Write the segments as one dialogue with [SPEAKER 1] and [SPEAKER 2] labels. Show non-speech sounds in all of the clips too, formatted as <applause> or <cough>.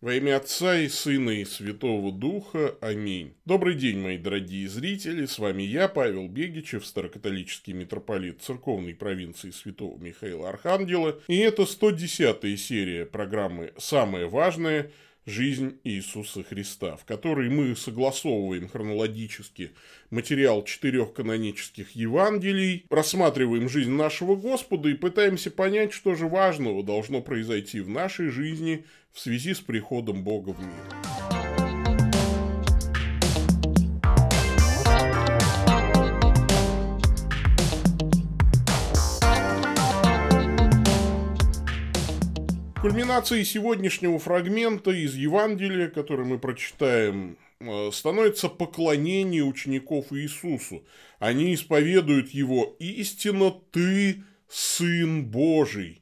[SPEAKER 1] Во имя Отца и Сына и Святого Духа. Аминь. Добрый день, мои дорогие зрители. С вами я, Павел Бегичев, старокатолический митрополит церковной провинции Святого Михаила Архангела. И это 110-я серия программы «Самое важное. Жизнь Иисуса Христа», в которой мы согласовываем хронологически материал четырех канонических Евангелий, рассматриваем жизнь нашего Господа и пытаемся понять, что же важного должно произойти в нашей жизни в связи с приходом Бога в мир. Кульминацией сегодняшнего фрагмента из Евангелия, который мы прочитаем, э, становится поклонение учеников Иисусу. Они исповедуют его «Истинно ты Сын Божий».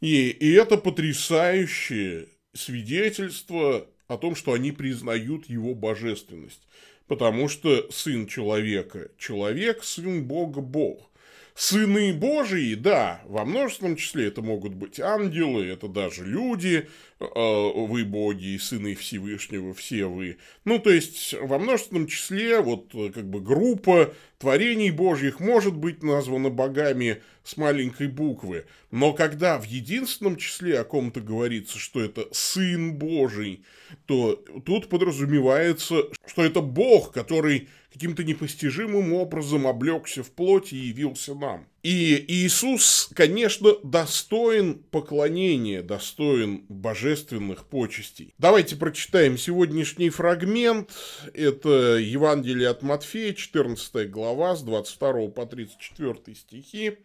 [SPEAKER 1] И, и это потрясающее свидетельство о том, что они признают его божественность. Потому что сын человека – человек, сын Бога – Бог. Сыны Божии, да, во множественном числе это могут быть ангелы, это даже люди, э, вы боги и сыны Всевышнего, все вы. Ну, то есть, во множественном числе вот как бы группа творений Божьих может быть названа богами с маленькой буквы. Но когда в единственном числе о ком-то говорится, что это Сын Божий, то тут подразумевается, что это Бог, который каким-то непостижимым образом облегся в плоть и явился нам. И Иисус, конечно, достоин поклонения, достоин божественных почестей. Давайте прочитаем сегодняшний фрагмент. Это Евангелие от Матфея, 14 глава, с 22 по 34 стихи.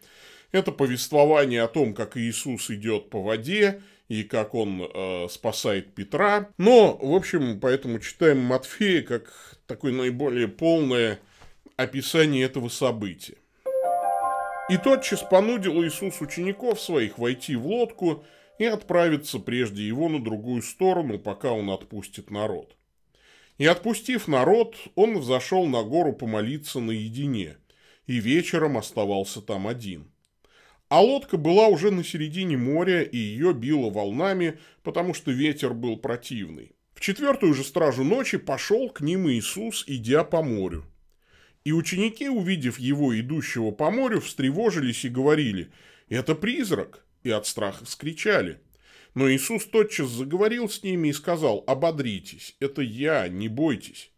[SPEAKER 1] Это повествование о том, как Иисус идет по воде и как он э, спасает Петра. Но, в общем, поэтому читаем Матфея как такое наиболее полное описание этого события. И тотчас понудил Иисус учеников своих войти в лодку и отправиться прежде его на другую сторону, пока он отпустит народ. И отпустив народ, он взошел на гору помолиться наедине, и вечером оставался там один. А лодка была уже на середине моря, и ее било волнами, потому что ветер был противный. В четвертую же стражу ночи пошел к ним Иисус, идя по морю. И ученики, увидев его, идущего по морю, встревожились и говорили «Это призрак!» и от страха скричали. Но Иисус тотчас заговорил с ними и сказал «Ободритесь, это я, не бойтесь».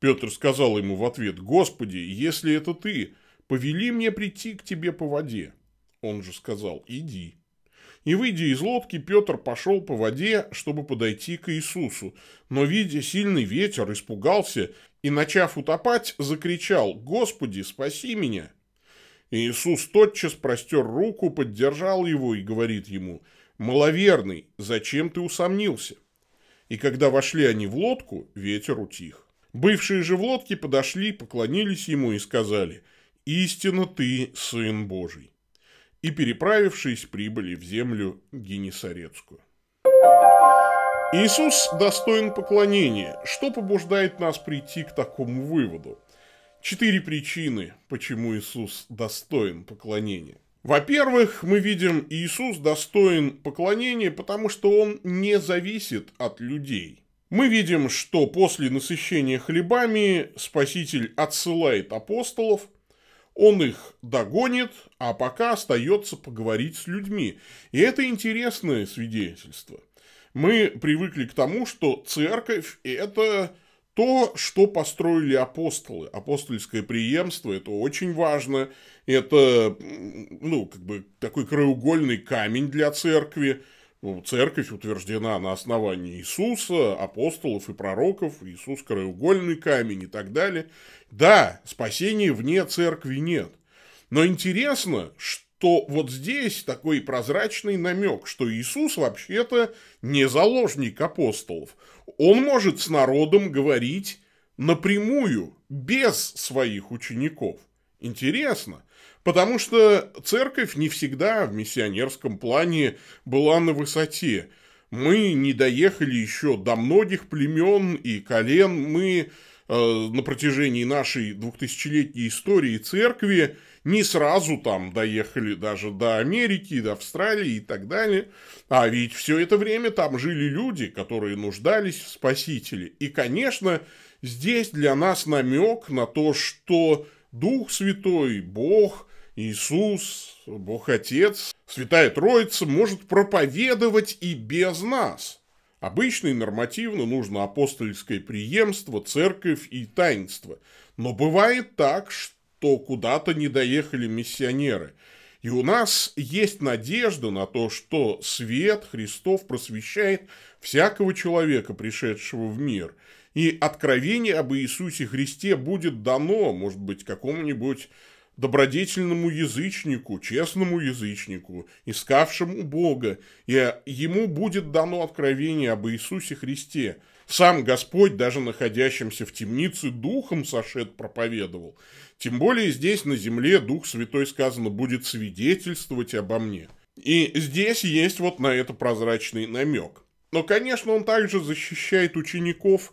[SPEAKER 1] Петр сказал ему в ответ «Господи, если это ты, повели мне прийти к тебе по воде». Он же сказал «Иди». И, выйдя из лодки, Петр пошел по воде, чтобы подойти к Иисусу, но, видя сильный ветер, испугался и, начав утопать, закричал «Господи, спаси меня!». Иисус тотчас простер руку, поддержал его и говорит ему «Маловерный, зачем ты усомнился?» И когда вошли они в лодку, ветер утих. Бывшие же в лодке подошли, поклонились ему и сказали «Истинно ты, Сын Божий» и, переправившись, прибыли в землю Генесарецкую. Иисус достоин поклонения. Что побуждает нас прийти к такому выводу? Четыре причины, почему Иисус достоин поклонения. Во-первых, мы видим, Иисус достоин поклонения, потому что Он не зависит от людей. Мы видим, что после насыщения хлебами Спаситель отсылает апостолов, он их догонит, а пока остается поговорить с людьми. И это интересное свидетельство. Мы привыкли к тому, что церковь – это то, что построили апостолы. Апостольское преемство – это очень важно. Это, ну, как бы такой краеугольный камень для церкви. Ну, церковь утверждена на основании Иисуса, апостолов и пророков, Иисус краеугольный камень и так далее. Да, спасения вне церкви нет. Но интересно, что вот здесь такой прозрачный намек, что Иисус вообще-то не заложник апостолов. Он может с народом говорить напрямую, без своих учеников. Интересно. Потому что церковь не всегда в миссионерском плане была на высоте. Мы не доехали еще до многих племен и колен, мы э, на протяжении нашей двухтысячелетней истории церкви не сразу там доехали даже до Америки, до Австралии и так далее. А ведь все это время там жили люди, которые нуждались в спасителе. И, конечно, здесь для нас намек на то, что Дух Святой, Бог, Иисус, Бог Отец, Святая Троица может проповедовать и без нас. Обычно и нормативно нужно апостольское преемство, церковь и таинство. Но бывает так, что куда-то не доехали миссионеры. И у нас есть надежда на то, что свет Христов просвещает всякого человека, пришедшего в мир. И откровение об Иисусе Христе будет дано, может быть, какому-нибудь добродетельному язычнику, честному язычнику, искавшему Бога, и ему будет дано откровение об Иисусе Христе – сам Господь, даже находящимся в темнице, духом сошед проповедовал. Тем более здесь на земле Дух Святой, сказано, будет свидетельствовать обо мне. И здесь есть вот на это прозрачный намек. Но, конечно, он также защищает учеников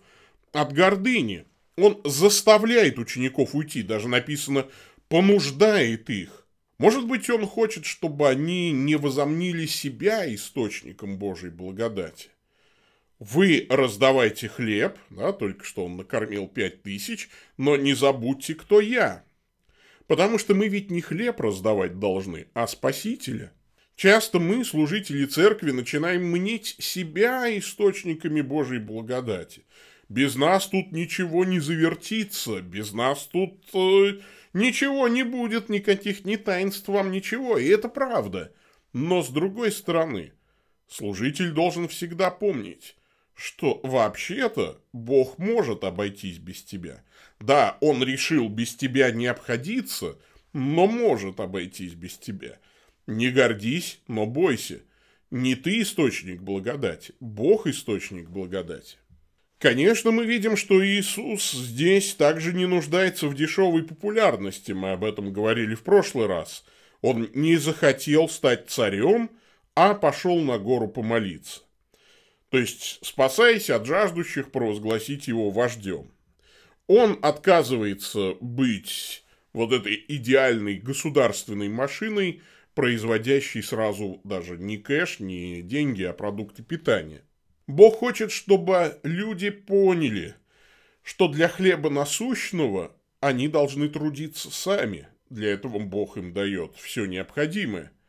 [SPEAKER 1] от гордыни. Он заставляет учеников уйти, даже написано «понуждает их». Может быть, он хочет, чтобы они не возомнили себя источником Божьей благодати вы раздавайте хлеб, да, только что он накормил пять тысяч, но не забудьте, кто я. Потому что мы ведь не хлеб раздавать должны, а спасителя. Часто мы, служители церкви, начинаем мнить себя источниками Божьей благодати. Без нас тут ничего не завертится, без нас тут э, ничего не будет, никаких ни таинств вам, ничего, и это правда. Но с другой стороны, служитель должен всегда помнить, что вообще-то Бог может обойтись без тебя. Да, он решил без тебя не обходиться, но может обойтись без тебя. Не гордись, но бойся. Не ты источник благодати, Бог источник благодати. Конечно, мы видим, что Иисус здесь также не нуждается в дешевой популярности, мы об этом говорили в прошлый раз. Он не захотел стать царем, а пошел на гору помолиться. То есть, спасаясь от жаждущих, провозгласить его вождем. Он отказывается быть вот этой идеальной государственной машиной, производящей сразу даже не кэш, не деньги, а продукты питания. Бог хочет, чтобы люди поняли, что для хлеба насущного они должны трудиться сами. Для этого Бог им дает все необходимое –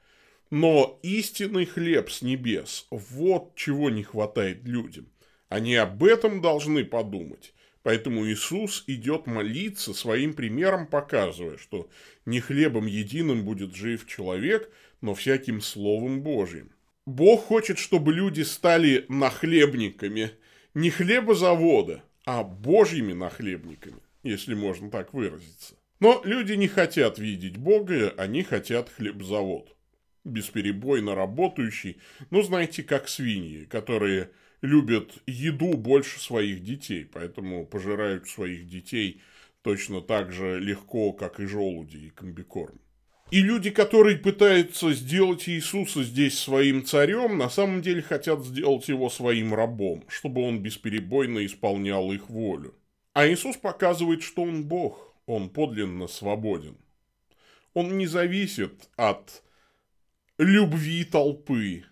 [SPEAKER 1] но истинный хлеб с небес – вот чего не хватает людям. Они об этом должны подумать. Поэтому Иисус идет молиться, своим примером показывая, что не хлебом единым будет жив человек, но всяким Словом Божьим. Бог хочет, чтобы люди стали нахлебниками не хлебозавода, а Божьими нахлебниками, если можно так выразиться. Но люди не хотят видеть Бога, они хотят хлебзавод бесперебойно работающий, ну, знаете, как свиньи, которые любят еду больше своих детей, поэтому пожирают своих детей точно так же легко, как и желуди и комбикорм. И люди, которые пытаются сделать Иисуса здесь своим царем, на самом деле хотят сделать его своим рабом, чтобы он бесперебойно исполнял их волю. А Иисус показывает, что он Бог, он подлинно свободен. Он не зависит от любви толпы.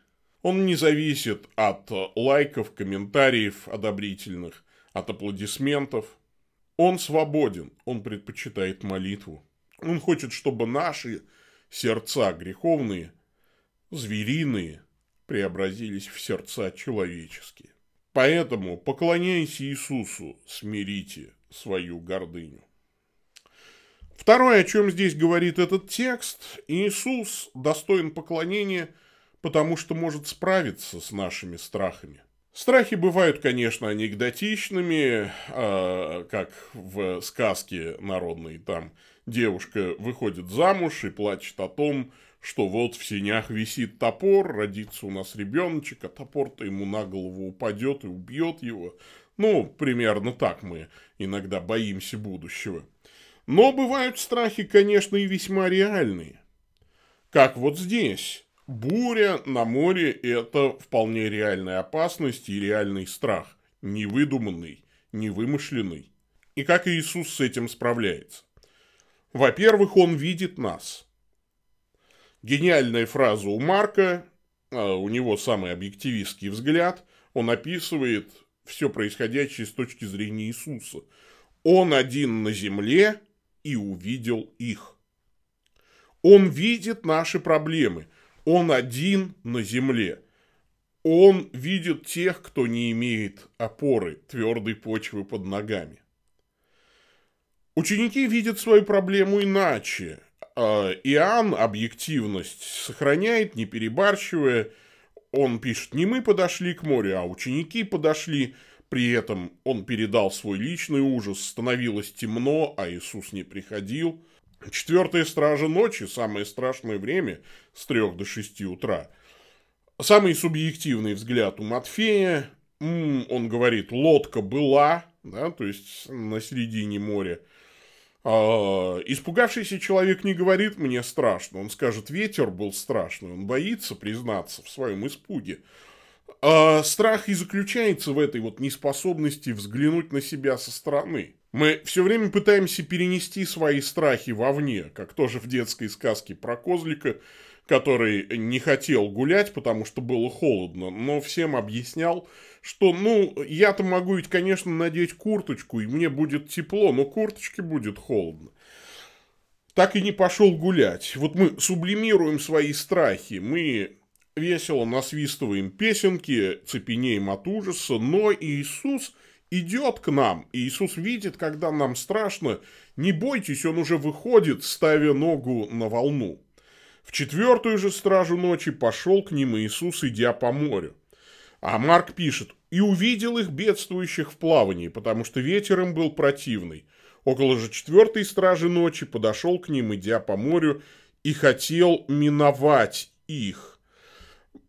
[SPEAKER 1] Он не зависит от лайков, комментариев одобрительных, от аплодисментов. Он свободен, он предпочитает молитву. Он хочет, чтобы наши сердца греховные, звериные, преобразились в сердца человеческие. Поэтому, поклоняясь Иисусу, смирите свою гордыню. Второе, о чем здесь говорит этот текст, Иисус достоин поклонения, потому что может справиться с нашими страхами. Страхи бывают, конечно, анекдотичными, э, как в сказке народной, там девушка выходит замуж и плачет о том, что вот в синях висит топор, родится у нас ребеночек, а топор-то ему на голову упадет и убьет его. Ну, примерно так мы иногда боимся будущего. Но бывают страхи, конечно, и весьма реальные. Как вот здесь. Буря на море – это вполне реальная опасность и реальный страх. Не выдуманный, не вымышленный. И как Иисус с этим справляется? Во-первых, он видит нас. Гениальная фраза у Марка, а, у него самый объективистский взгляд, он описывает все происходящее с точки зрения Иисуса. Он один на земле и увидел их. Он видит наши проблемы. Он один на земле. Он видит тех, кто не имеет опоры, твердой почвы под ногами. Ученики видят свою проблему иначе. А, Иоанн объективность сохраняет, не перебарщивая. Он пишет, не мы подошли к морю, а ученики подошли. При этом он передал свой личный ужас. Становилось темно, а Иисус не приходил. Четвертая стража ночи, самое страшное время, с трех до шести утра. Самый субъективный взгляд у Матфея. Он говорит, лодка была, да, то есть на середине моря. А, испугавшийся человек не говорит «мне страшно», он скажет «ветер был страшный», он боится признаться в своем испуге. А страх и заключается в этой вот неспособности взглянуть на себя со стороны. Мы все время пытаемся перенести свои страхи вовне, как тоже в детской сказке про козлика, который не хотел гулять, потому что было холодно, но всем объяснял, что, ну, я-то могу ведь, конечно, надеть курточку, и мне будет тепло, но курточке будет холодно. Так и не пошел гулять. Вот мы сублимируем свои страхи, мы весело насвистываем песенки, цепенеем от ужаса, но Иисус идет к нам, и Иисус видит, когда нам страшно, не бойтесь, Он уже выходит, ставя ногу на волну. В четвертую же стражу ночи пошел к ним Иисус, идя по морю. А Марк пишет, «И увидел их бедствующих в плавании, потому что ветер им был противный. Около же четвертой стражи ночи подошел к ним, идя по морю, и хотел миновать их».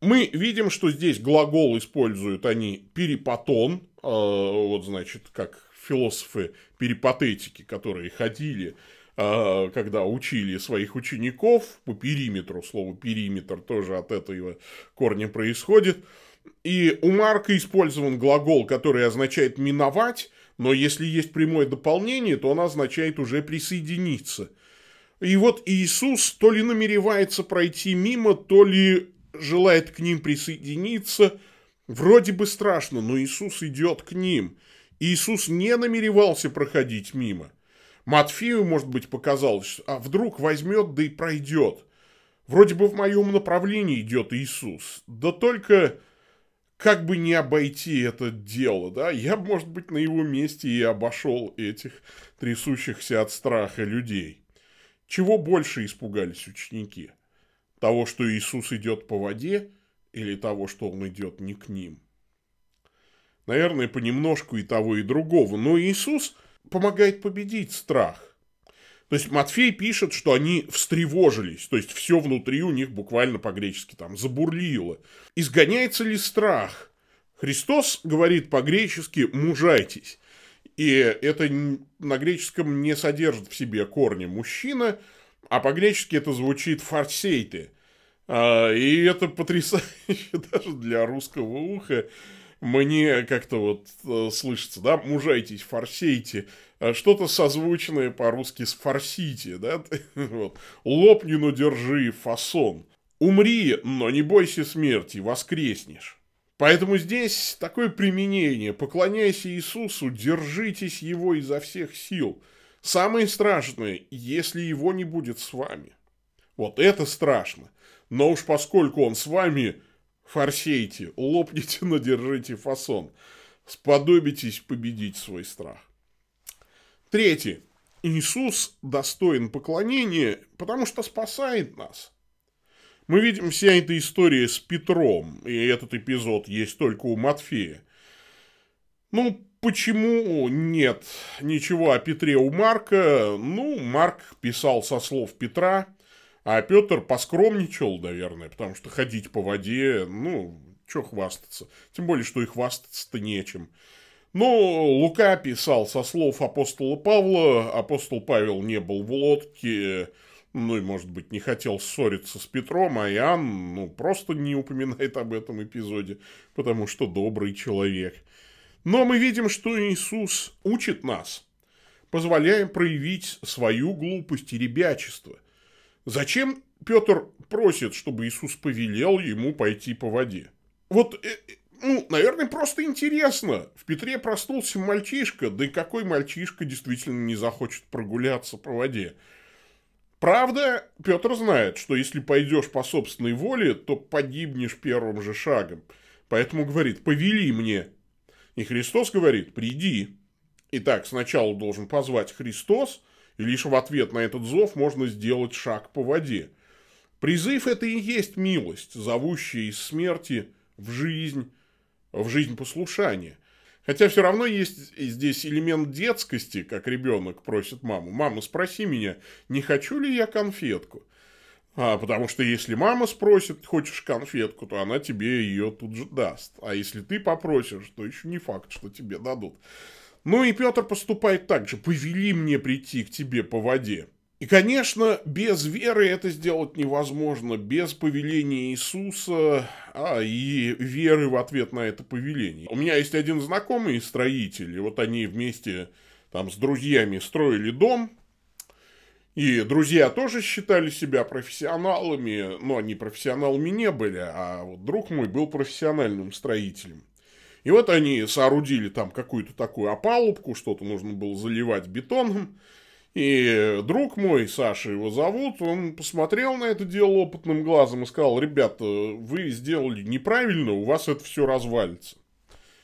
[SPEAKER 1] Мы видим, что здесь глагол используют они перипатон, э, вот значит, как философы перипатетики, которые ходили э, когда учили своих учеников по периметру, слово периметр тоже от этого корня происходит, и у Марка использован глагол, который означает «миновать», но если есть прямое дополнение, то он означает уже «присоединиться». И вот Иисус то ли намеревается пройти мимо, то ли желает к ним присоединиться. Вроде бы страшно, но Иисус идет к ним. Иисус не намеревался проходить мимо. Матфею, может быть, показалось, а вдруг возьмет, да и пройдет. Вроде бы в моем направлении идет Иисус. Да только как бы не обойти это дело, да, я, может быть, на его месте и обошел этих трясущихся от страха людей. Чего больше испугались ученики? Того, что Иисус идет по воде, или того, что он идет не к ним? Наверное, понемножку и того, и другого. Но Иисус помогает победить страх. То есть Матфей пишет, что они встревожились, то есть все внутри у них буквально по-гречески там забурлило. Изгоняется ли страх? Христос говорит по-гречески «мужайтесь». И это на греческом не содержит в себе корня мужчина, а по-гречески это звучит «фарсейте». А, и это потрясающе <laughs> даже для русского уха. Мне как-то вот э, слышится, да, мужайтесь, форсейте, а что-то созвучное по-русски с форсите, да, <laughs> вот. Лопни, но держи фасон. Умри, но не бойся смерти, воскреснешь. Поэтому здесь такое применение. Поклоняйся Иисусу, держитесь Его изо всех сил. Самое страшное, если Его не будет с вами. Вот это страшно. Но уж поскольку Он с вами, форсейте, лопните, <laughs> но держите фасон. Сподобитесь победить свой страх. Третье. Иисус достоин поклонения, потому что спасает нас. Мы видим вся эта история с Петром, и этот эпизод есть только у Матфея. Ну, почему нет ничего о Петре у Марка? Ну, Марк писал со слов Петра, а Петр поскромничал, наверное, потому что ходить по воде, ну, что хвастаться. Тем более, что и хвастаться-то нечем. Но Лука писал со слов апостола Павла, апостол Павел не был в лодке, ну и, может быть, не хотел ссориться с Петром, а Иоанн, ну, просто не упоминает об этом эпизоде, потому что добрый человек. Но мы видим, что Иисус учит нас. позволяем проявить свою глупость и ребячество. Зачем Петр просит, чтобы Иисус повелел ему пойти по воде? Вот, э, э, ну, наверное, просто интересно. В Петре проснулся мальчишка, да и какой мальчишка действительно не захочет прогуляться по воде? Правда, Петр знает, что если пойдешь по собственной воле, то погибнешь первым же шагом. Поэтому говорит, повели мне. И Христос говорит, приди. Итак, сначала должен позвать Христос, и лишь в ответ на этот зов можно сделать шаг по воде. Призыв – это и есть милость, зовущая из смерти в жизнь, в жизнь послушания. Хотя все равно есть здесь элемент детскости, как ребенок просит маму. Мама, спроси меня, не хочу ли я конфетку? А, потому что если мама спросит, хочешь конфетку, то она тебе ее тут же даст. А если ты попросишь, то еще не факт, что тебе дадут. Ну и Петр поступает так же. Повели мне прийти к тебе по воде. И, конечно, без веры это сделать невозможно, без повеления Иисуса а, и веры в ответ на это повеление. У меня есть один знакомый строитель, и вот они вместе там с друзьями строили дом, и друзья тоже считали себя профессионалами, но они профессионалами не были, а вот друг мой был профессиональным строителем. И вот они соорудили там какую-то такую опалубку, что-то нужно было заливать бетоном. И друг мой, Саша его зовут, он посмотрел на это дело опытным глазом и сказал, ребята, вы сделали неправильно, у вас это все развалится.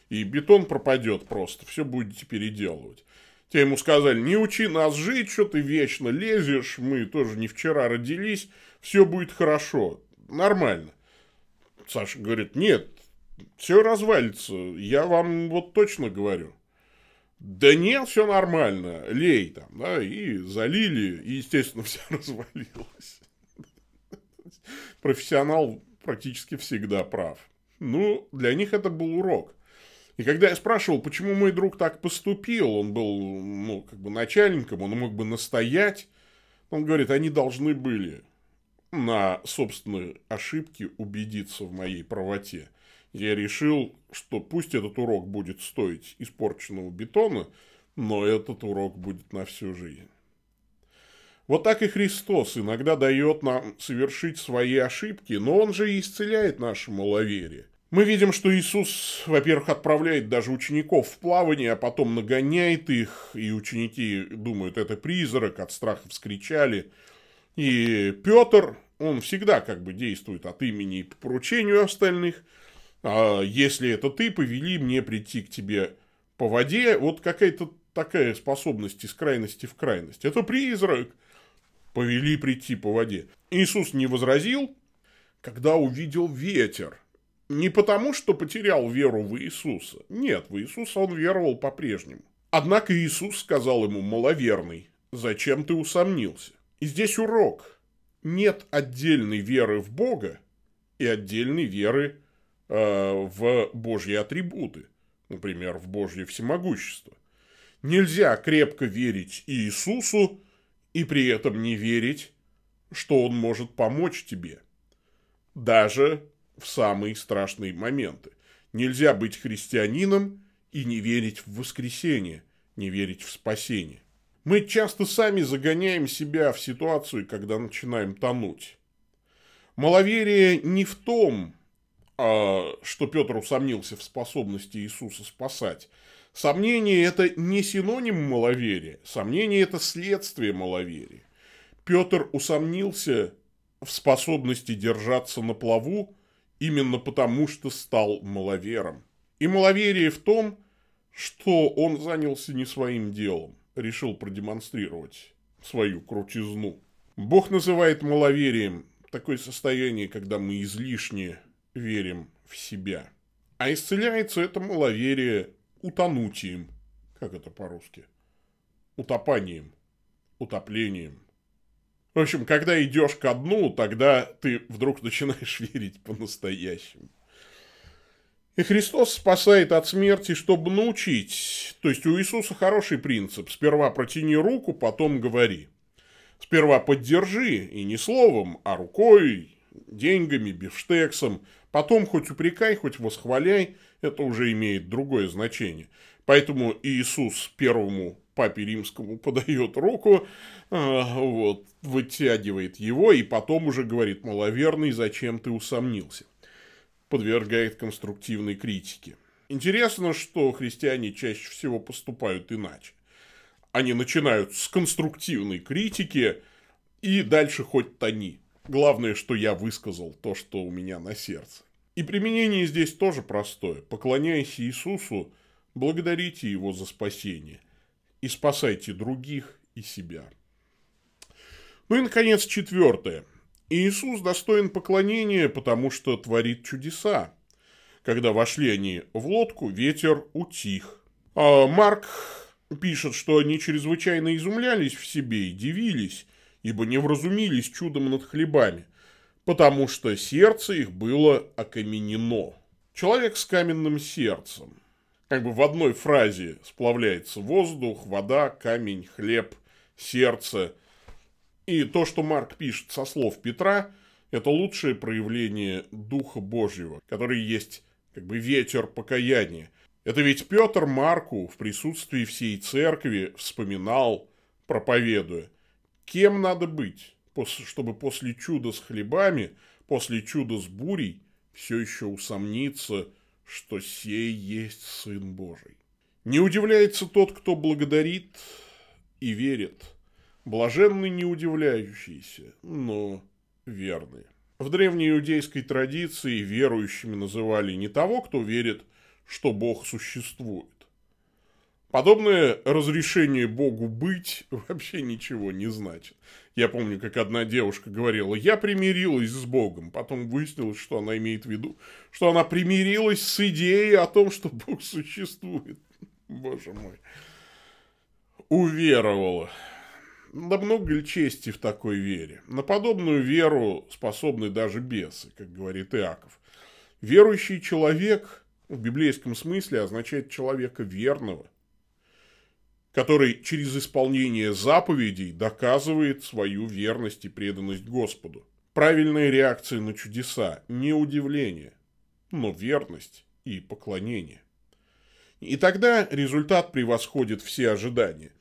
[SPEAKER 1] И бетон пропадет просто, все будете переделывать. Те ему сказали, не учи нас жить, что ты вечно лезешь, мы тоже не вчера родились, все будет хорошо, нормально. Саша говорит, нет, все развалится, я вам вот точно говорю. Да нет, все нормально, лей там, да, и залили, и, естественно, <laughs> все развалилось. Профессионал практически всегда прав. Ну, для них это был урок. И когда я спрашивал, почему мой друг так поступил, он был, ну, как бы начальником, он мог бы настоять, он говорит, они должны были на собственной ошибке убедиться в моей правоте я решил, что пусть этот урок будет стоить испорченного бетона, но этот урок будет на всю жизнь. Вот так и Христос иногда дает нам совершить свои ошибки, но Он же и исцеляет наше маловерие. Мы видим, что Иисус, во-первых, отправляет даже учеников в плавание, а потом нагоняет их, и ученики думают, это призрак, от страха вскричали. И Петр, он всегда как бы действует от имени и по поручению остальных – а если это ты, повели мне прийти к тебе по воде. Вот какая-то такая способность из крайности в крайность. Это призрак. Повели прийти по воде. Иисус не возразил, когда увидел ветер. Не потому, что потерял веру в Иисуса. Нет, в Иисуса он веровал по-прежнему. Однако Иисус сказал ему, маловерный, зачем ты усомнился? И здесь урок. Нет отдельной веры в Бога и отдельной веры Э, в Божьи атрибуты, например, в Божье всемогущество. Нельзя крепко верить Иисусу и при этом не верить, что Он может помочь тебе. Даже в самые страшные моменты. Нельзя быть христианином и не верить в воскресение, не верить в спасение. Мы часто сами загоняем себя в ситуацию, когда начинаем тонуть. Маловерие не в том, что Петр усомнился в способности Иисуса спасать. Сомнение – это не синоним маловерия, сомнение – это следствие маловерия. Петр усомнился в способности держаться на плаву именно потому, что стал маловером. И маловерие в том, что он занялся не своим делом, решил продемонстрировать свою крутизну. Бог называет маловерием такое состояние, когда мы излишне верим в себя. А исцеляется это маловерие утонутием. Как это по-русски? Утопанием. Утоплением. В общем, когда идешь ко дну, тогда ты вдруг начинаешь <laughs> верить по-настоящему. И Христос спасает от смерти, чтобы научить. То есть у Иисуса хороший принцип. Сперва протяни руку, потом говори. Сперва поддержи, и не словом, а рукой, деньгами, бифштексом. Потом хоть упрекай, хоть восхваляй, это уже имеет другое значение. Поэтому Иисус первому папе римскому <laughs> подает руку, а, вот, вытягивает его и потом уже говорит, маловерный, зачем ты усомнился? Подвергает конструктивной критике. Интересно, что христиане чаще всего поступают иначе. Они начинают с конструктивной критики и дальше хоть тони. Главное, что я высказал то, что у меня на сердце. И применение здесь тоже простое. Поклоняясь Иисусу, благодарите Его за спасение. И спасайте других и себя. Ну и, наконец, четвертое. Иисус достоин поклонения, потому что творит чудеса. Когда вошли они в лодку, ветер утих. А Марк пишет, что они чрезвычайно изумлялись в себе и дивились, ибо не вразумились чудом над хлебами – потому что сердце их было окаменено. Человек с каменным сердцем. Как бы в одной фразе сплавляется воздух, вода, камень, хлеб, сердце. И то, что Марк пишет со слов Петра, это лучшее проявление Духа Божьего, который есть как бы ветер покаяния. Это ведь Петр Марку в присутствии всей церкви вспоминал, проповедуя, кем надо быть чтобы после чуда с хлебами, после чуда с бурей, все еще усомниться, что сей есть Сын Божий. Не удивляется тот, кто благодарит и верит. Блаженный не удивляющийся, но верный. В древней иудейской традиции верующими называли не того, кто верит, что Бог существует. Подобное разрешение Богу быть <laughs> вообще ничего не значит. Я помню, как одна девушка говорила, я примирилась с Богом. Потом выяснилось, что она имеет в виду, что она примирилась с идеей о том, что <laughs> Бог существует. Боже мой. Уверовала. Да много ли чести в такой вере? На подобную веру способны даже бесы, как говорит Иаков. Верующий человек в библейском смысле означает человека верного – который через исполнение заповедей доказывает свою верность и преданность Господу. Правильная реакция на чудеса – не удивление, но верность и поклонение. И тогда результат превосходит все ожидания.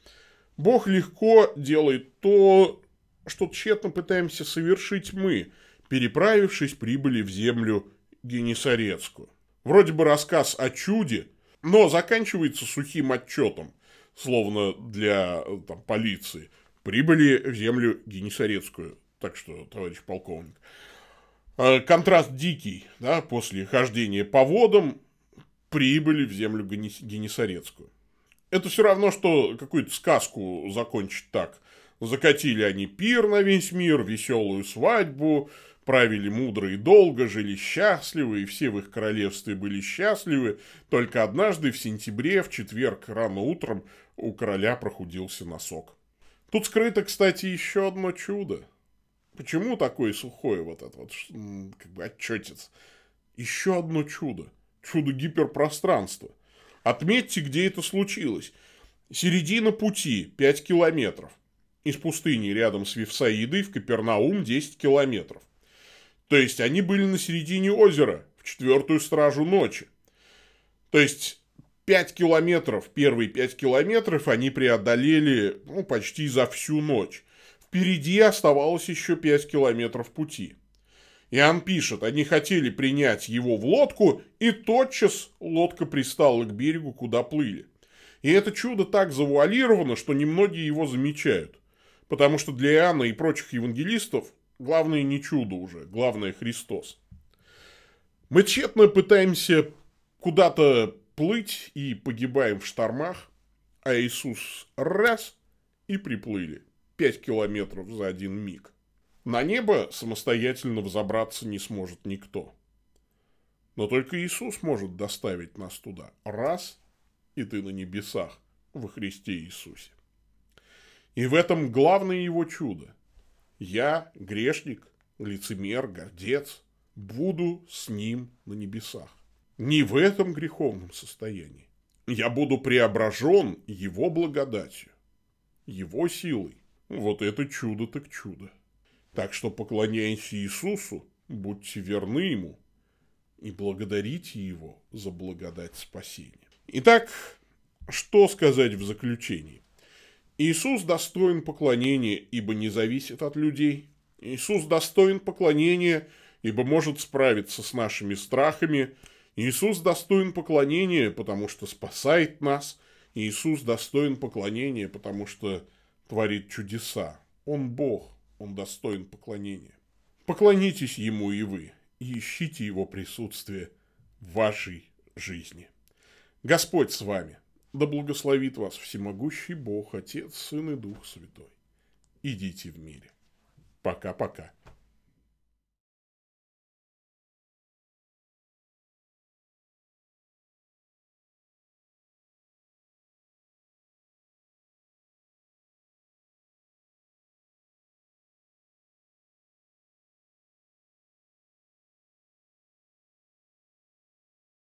[SPEAKER 1] Бог легко делает то, что тщетно пытаемся совершить мы, переправившись, прибыли в землю Генесарецкую. Вроде бы рассказ о чуде, но заканчивается сухим отчетом – словно для там, полиции, прибыли в землю Генесарецкую. Так что, товарищ полковник. А, контраст дикий, да, после хождения по водам прибыли в землю Генесарецкую. Это все равно, что какую-то сказку закончить так. Закатили они пир на весь мир, веселую свадьбу, правили мудро и долго, жили счастливы, и все в их королевстве были счастливы. Только однажды в сентябре, в четверг рано утром, у короля прохудился носок. Тут скрыто, кстати, еще одно чудо. Почему такое сухое вот это вот, как бы отчетец? Еще одно чудо. Чудо гиперпространства. Отметьте, где это случилось. Середина пути 5 километров. Из пустыни рядом с Вифсаидой в Капернаум 10 километров. То есть они были на середине озера в четвертую стражу ночи. То есть 5 километров, первые 5 километров они преодолели ну, почти за всю ночь. Впереди оставалось еще 5 километров пути. Иоанн пишет, они хотели принять его в лодку, и тотчас лодка пристала к берегу, куда плыли. И это чудо так завуалировано, что немногие его замечают. Потому что для Иоанна и прочих евангелистов главное не чудо уже, главное Христос. Мы тщетно пытаемся куда-то плыть и погибаем в штормах, а Иисус раз и приплыли. Пять километров за один миг. На небо самостоятельно взобраться не сможет никто. Но только Иисус может доставить нас туда. Раз, и ты на небесах во Христе Иисусе. И в этом главное его чудо. Я, грешник, лицемер, гордец, буду с ним на небесах не в этом греховном состоянии. Я буду преображен его благодатью, его силой. Вот это чудо так чудо. Так что поклоняйтесь Иисусу, будьте верны Ему и благодарите Его за благодать спасения. Итак, что сказать в заключении? Иисус достоин поклонения, ибо не зависит от людей. Иисус достоин поклонения, ибо может справиться с нашими страхами. Иисус достоин поклонения, потому что спасает нас. Иисус достоин поклонения, потому что творит чудеса. Он Бог, Он достоин поклонения. Поклонитесь Ему и вы, и ищите Его присутствие в вашей жизни. Господь с вами. Да благословит вас всемогущий Бог, Отец, Сын и Дух Святой. Идите в мире. Пока-пока.